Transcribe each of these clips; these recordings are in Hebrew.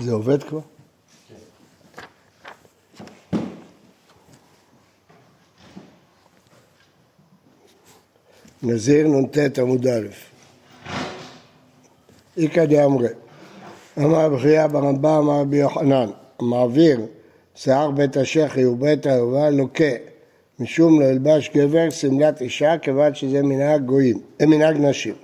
זה עובד כבר? נזיר נ"ט עמוד א' איכא דאמרי אמר בחייא ברמב"ם אמר רבי יוחנן המעביר שיער בית השחי ובית היובל לוקה משום לא ילבש גבר שמלת אישה כיוון שזה מנהג גויים, אה, מנהג נשים.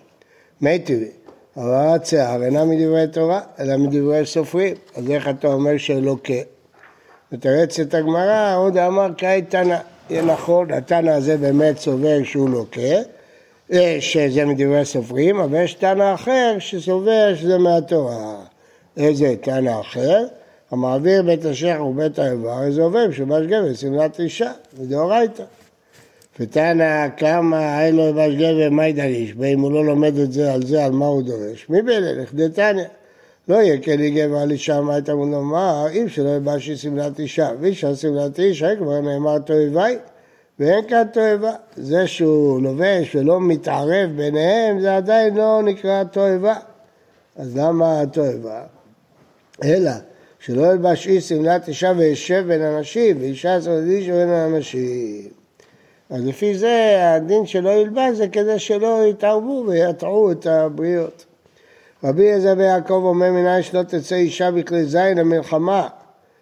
מי טבעי, העברת שיער אינה מדברי תורה אלא מדברי סופרים, אז איך אתה אומר שלוקה? מתרצת הגמרא, עוד אמר קאי תנא, יהיה נכון, התנא הזה באמת סובר שהוא לוקה אה, שזה מדברי סופרים, אבל יש תנא אחר שסובר שזה מהתורה. איזה תנא אחר? המעביר בית השח ובית האיבר, זה עובר בשבש גבר, שמלת אישה, מדאורייתא. ותנא כמה אין לו יבש גבר, מה ידליש? ואם הוא לא לומד את זה על זה, על מה הוא דורש? מי באלה? לכדי תניא. לא יהיה כלי גבר על אישה, מה הייתה לומר? אם שלא יבש שמלת אישה, ואישה שמלת אישה, כבר נאמר תועבי. ואין כאן תועבה. זה שהוא לובש ולא מתערב ביניהם, זה עדיין לא נקרא תועבה. אז למה התועבה? אלא שלא ילבש איש שמלת אישה וישב בין אנשים, ואישה שמלת איש בין האנשים. אז לפי זה הדין שלא ילבש זה כדי שלא יתערבו ויטעו את הבריות. רבי אליעזר ויעקב אומר מנין שלא תצא אישה בכלי זין למלחמה.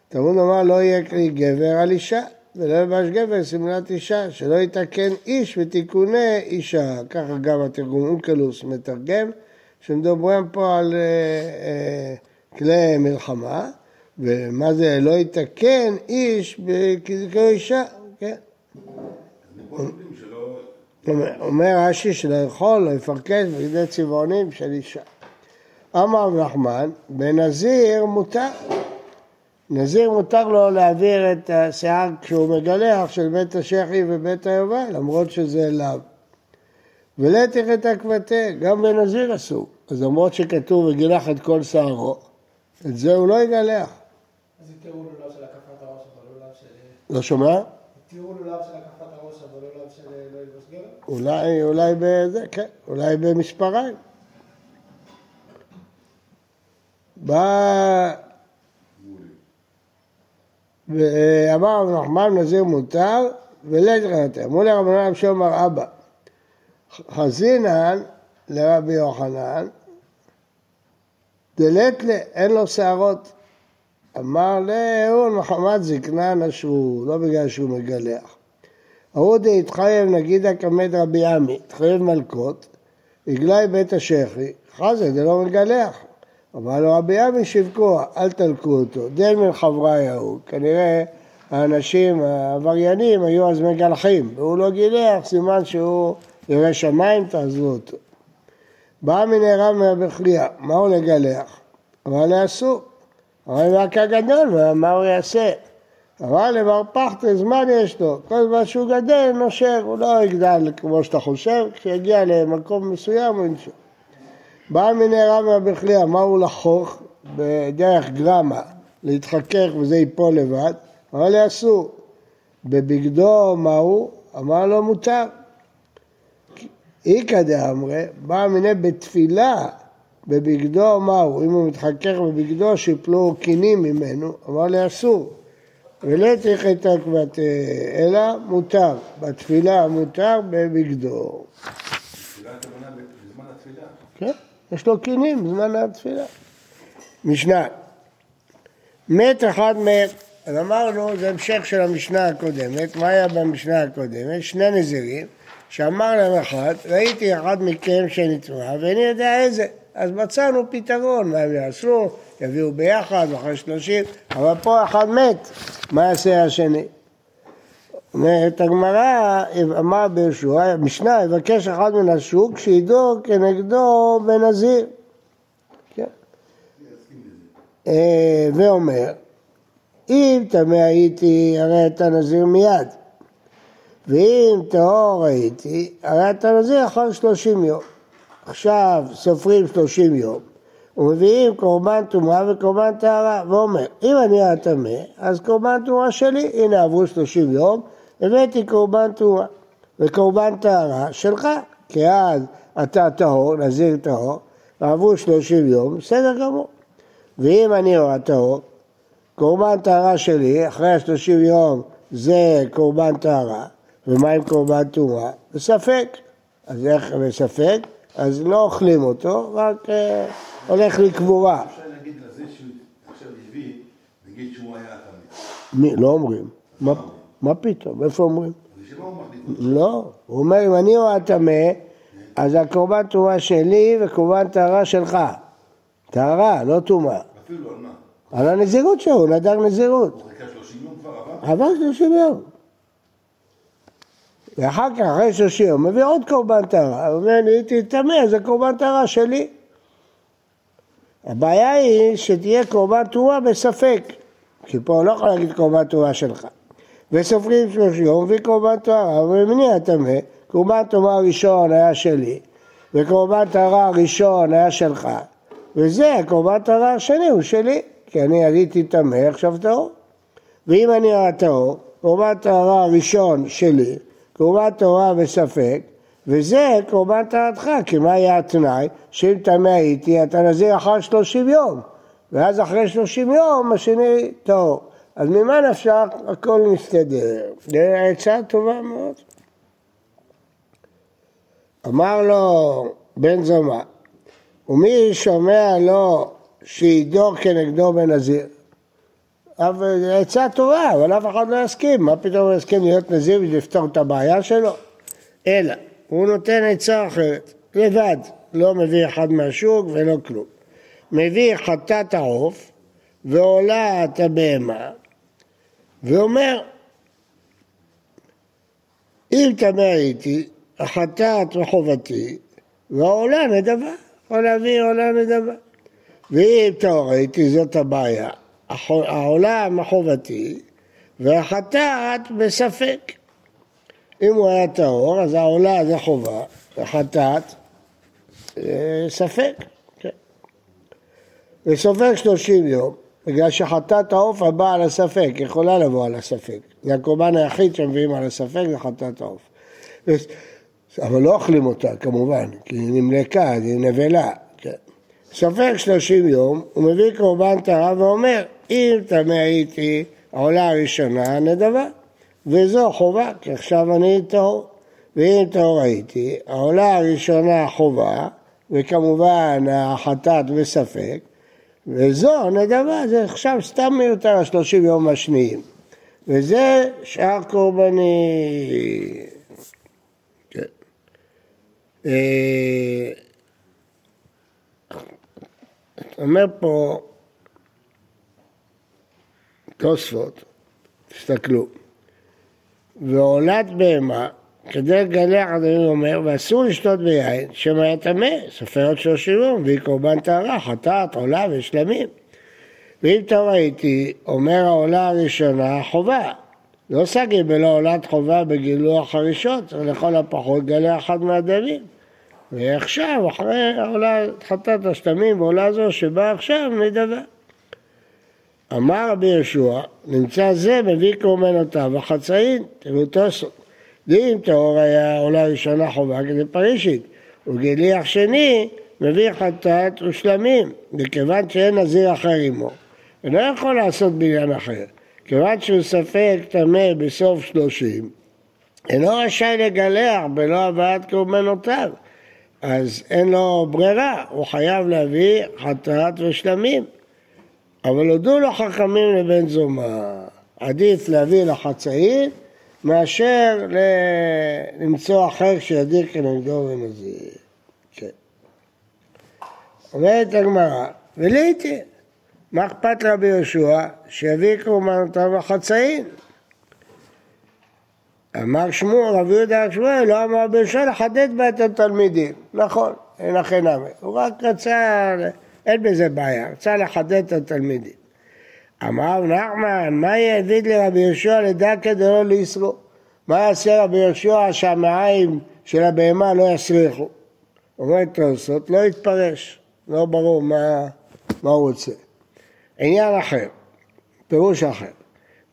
תלמוד אמר לא יהיה כלי גבר על אישה. ולא ילבש גבר שמלת אישה, שלא יתקן איש ותיקוני אישה. ככה גם התרגום אונקלוס מתרגם, שמדברים פה על אה, אה, כלי מלחמה, ומה זה לא יתקן איש בכזכו אישה, כן. אומר רש"י שלא יכול, לא יפרקס בגדי צבעונים של אישה. אמר רב נחמן, בנזיר מותר. נזיר מותר לו להעביר את השיער כשהוא מגלח של בית השחי ובית היובל, למרות שזה לאו. ולתך את הכבתה, גם בנזיר אסור. אז למרות שכתוב וגילח את כל שערו, את זה הוא לא יגלח. אז התירו לו לאו של הקפת הראש, אבל לא לאו של... לא שומע? התירו לו לאו של הקפת הראש, אבל לא לאו של לא ילבוש גבר? אולי, אולי בזה, כן, אולי במספריים. בא... ואמר רב נחמן נזיר מותר ולית חנתר. אמרו לרבנן רב שומר אבא חזינן לרבי יוחנן דלתלה אין לו שערות אמר לאהון מחמת זקנה נשרו לא בגלל שהוא מגלח ההוא דהתחייב נגידה כמד רבי עמי התחייב מלקות הגלי בית השחי חזה זה לא מגלח אמר לו רבי אבי שבקו, אל תלקו אותו, דל מן חברי ההוא. כנראה האנשים העבריינים היו אז מגלחים, והוא לא גילח, סימן שהוא ירא שמיים, תעזבו אותו. בא מרבי חליה, מה הוא לגלח? לי אסור. אמר לי מכה גדול, מה הוא יעשה? אמר לי בר פחתה, זמן יש לו, כל זמן שהוא גדל נושר, הוא לא יגדל כמו שאתה חושב, כשיגיע למקום מסוים הוא ינשור. בא מיני רמא בכלי, אמרו לחוך בדרך גרמה, להתחכך וזה ייפול לבד, לי אסור. בבגדו מהו? אמר לו מותר. איכא דאמרי, בא מיני בתפילה, בבגדו מהו? אם הוא מתחכך בבגדו שיפלו קינים ממנו, אמר לי אסור. ולא צריך את עקבת אלא מותר. בתפילה מותר בבגדו. כן. יש לו קינים בזמן התפילה. משנה, מת אחד מת, אז אמרנו, זה המשך של המשנה הקודמת, מה היה במשנה הקודמת? שני נזירים, שאמר להם אחד, ראיתי אחד מכם שנטמע ואיני יודע איזה, אז מצאנו פתרון, מה הם יעשו, יביאו ביחד, אחרי שלושים, אבל פה אחד מת, מה יעשה השני? אומרת הגמרא, אמר ביהושע, המשנה, יבקש אחד מן השוק שידור כנגדו בנזיר. כן. אה, ואומר, אם טמא הייתי, הרי אתה נזיר מיד. ואם טהור הייתי, הרי אתה נזיר אחר שלושים יום. עכשיו סופרים שלושים יום, ומביאים קורבן טומאה וקורבן טהרה, ואומר, אם אני הטמא, אז קורבן טומאה שלי, הנה עברו שלושים יום, הבאתי קורבן טומאה וקורבן טהרה שלך, כי אז אתה טהור, נזיר טהור, ועברו שלושים יום, בסדר גמור. ואם אני או הטהור, קורבן טהרה שלי, אחרי השלושים יום זה קורבן טהרה, ומה עם קורבן טומאה? בספק. אז איך בספק? אז לא אוכלים אותו, רק אה, הולך לקבורה. אפשר להגיד לזה שהוא עכשיו הביא, נגיד שהוא היה תמיד. מי? לא אומרים. מה, פתאום? איפה אומרים? לא. הוא אומר, אם אני או הטמא, אז הקורבן טומאה שלי וקורבן טהרה שלך. טהרה, לא טומאה. אפילו על מה? על הנזירות שלו, הוא נדר נזירות. הוא חיכה 30 יום כבר עבר? עבר 30 יום. ואחר כך, אחרי 30 יום, מביא עוד קורבן טהרה. הוא אומר, נהייתי טמא, זה קורבן טהרה שלי. הבעיה היא שתהיה קורבן טומאה בספק. כי פה לא יכול להגיד קורבן טומאה שלך. וסופרים 30 יום, מביא קורבן טהרה, נהיה טמא, קורבן טומאה ראשון היה שלי, וקורבן טהרה ראשון היה שלך, וזה, קורבן טהרה השני הוא שלי, כי אני עליתי טמא, עכשיו טהור. ואם אני הטהור, קורבן טהרה הראשון שלי, קורבן טהרה בספק, וזה קורבן טהרתך, כי מה יהיה התנאי? שאם טמא הייתי, אתה נזיר אחר שלושים יום, ואז אחרי שלושים יום השני טהור. אז ממה נפשך? הכל מסתדר. זו עצה טובה מאוד. אמר לו בן זומא, ומי שומע לו שידור כנגדו בנזיר? אבל עצה טובה, אבל אף אחד לא יסכים. מה פתאום הוא יסכים להיות נזיר בשביל לפתור את הבעיה שלו? אלא, הוא נותן עצה אחרת, לבד, לא מביא אחד מהשוק ולא כלום. מביא חטאת העוף ועולה את הבהמה, ואומר, אם טמא הייתי, החטאת וחובתי, והעולה נדבה, או להביא עולה נדבה. ואם טהור הייתי, זאת הבעיה. החו- העולה מחובתי, והחטאת בספק. אם הוא היה טהור, אז העולה זה חובה, והחטאת אה, ספק. כן. וסופק שלושים יום, בגלל שחטאת העוף הבאה על הספק, יכולה לבוא על הספק. זה הקורבן היחיד שמביאים על הספק, זה חטאת העוף. אבל לא אוכלים אותה כמובן, כי היא נמלקה, היא נבלה. סופק שלושים יום, הוא מביא קורבן טהרה ואומר, אם טמא הייתי העולה הראשונה נדבה, וזו חובה, כי עכשיו אני טהור. ואם טהור הייתי, העולה הראשונה חובה, וכמובן החטאת בספק, וזו נדבה, זה עכשיו סתם מיותר השלושים יום השניים. וזה שאר קורבני. כן. אה, אומר פה תוספות, תסתכלו, ועולת בהמה, כדי לגלח, אדוני אומר, ואסור לשתות ביין, שמא היה טמא, סופר עוד שלושים יום, והיא קורבן טהרה, חטאת, עולה ושלמים. ואם טוב הייתי, אומר העולה הראשונה, חובה. לא סגי בלא עולת חובה בגילוח הראשון, צריך לכל הפחות גלה אחד מהדמים. ועכשיו, אחרי העולה חטאת השלמים ועולה זו שבאה עכשיו, נדבה. אמר רבי יהושע, נמצא זה מביא קורבנותיו החצאין, תראו תוספות. ואם טהור היה עולה ראשונה חובה כדי פרישית, וגליח שני מביא חטאת ושלמים, וכיוון שאין נזיר אחר עמו. אינו יכול לעשות בעניין אחר. כיוון שהוא ספק טמא בסוף שלושים, אינו רשאי לגלח בלא הבאת קורבנותיו. אז אין לו ברירה, הוא חייב להביא חטאת ושלמים. אבל הודו לו חכמים לבן זומא, עדיף להביא לחצאית מאשר למצוא אחר שידיר כנגדו ונזיר. כן. אומרת הגמרא, ולעיתי, מה אכפת רבי יהושע שיביא קורבנותיו לחצאין? אמר שמואל, רבי יהודה שמואל, לא אמר רבי יהושע לחדד בה את התלמידים. נכון, אין הכי נמי. הוא רק רצה, אין בזה בעיה, רצה לחדד את התלמידים. אמר נחמן, מה יעביד לרבי יהושע לדע כדי לא לישרו? מה יעשה רבי יהושע שהמעיים של הבהמה לא יסריחו? אומר תוספות, לא יתפרש, לא ברור מה, מה הוא רוצה. עניין אחר, פירוש אחר.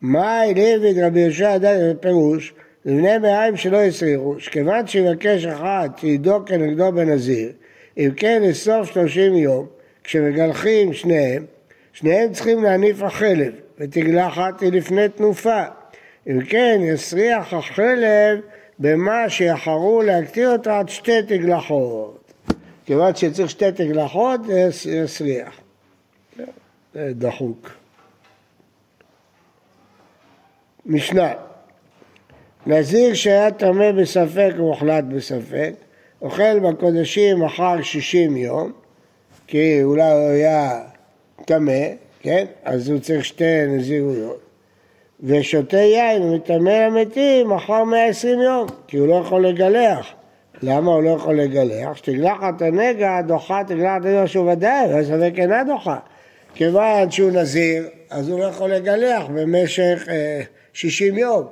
מה העליב את רבי יהושע עדיין בפירוש? לבני בעיים שלא הסריחו, שכיוון שיבקש אחד שידו כנגדו בנזיר, אם כן לסוף שלושים יום, כשמגלחים שניהם, שניהם צריכים להניף החלב, ותגלחת היא לפני תנופה. אם כן, יסריח החלב במה שיחרו להקטיר אותו עד שתי תגלחות. כיוון שצריך שתי תגלחות, יסריח. זה דחוק. משנה נזיר שהיה טמא בספק ומוחלט בספק, אוכל בקודשים אחר שישים יום, כי אולי הוא היה טמא, כן? אז הוא צריך שתי נזירויות. ושותה יין ומטמא למתים אחר 120 יום, כי הוא לא יכול לגלח. למה הוא לא יכול לגלח? שתגלחת הנגע דוחה תגלחת הנגע שהוא ודאי, והספק אינה דוחה. כיוון שהוא נזיר, אז הוא לא יכול לגלח במשך אה, 60 יום.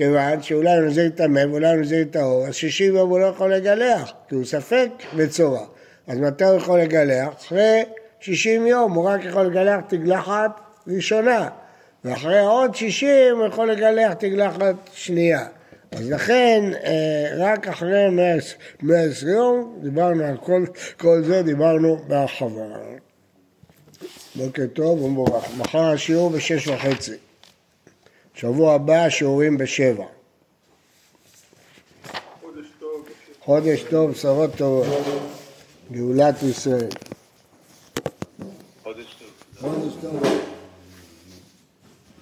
כיוון שאולי הוא נזיר טמא ואולי הוא נזיר טהור, אז 60 יום הוא לא יכול לגלח, כי הוא ספק בצורה. אז מתי הוא יכול לגלח? אחרי 60 יום הוא רק יכול לגלח תגלחת ראשונה, ואחרי עוד 60 הוא יכול לגלח תגלחת שנייה. אז לכן, אה, רק אחרי 120 יום, דיברנו על כל, כל זה, דיברנו בהרחבה. בוקר טוב ומבורך. מחר השיעור בשש וחצי. שבוע הבא שיעורים בשבע. חודש טוב, בשורות טובות. גאולת ישראל. חודש טוב. חודש טוב.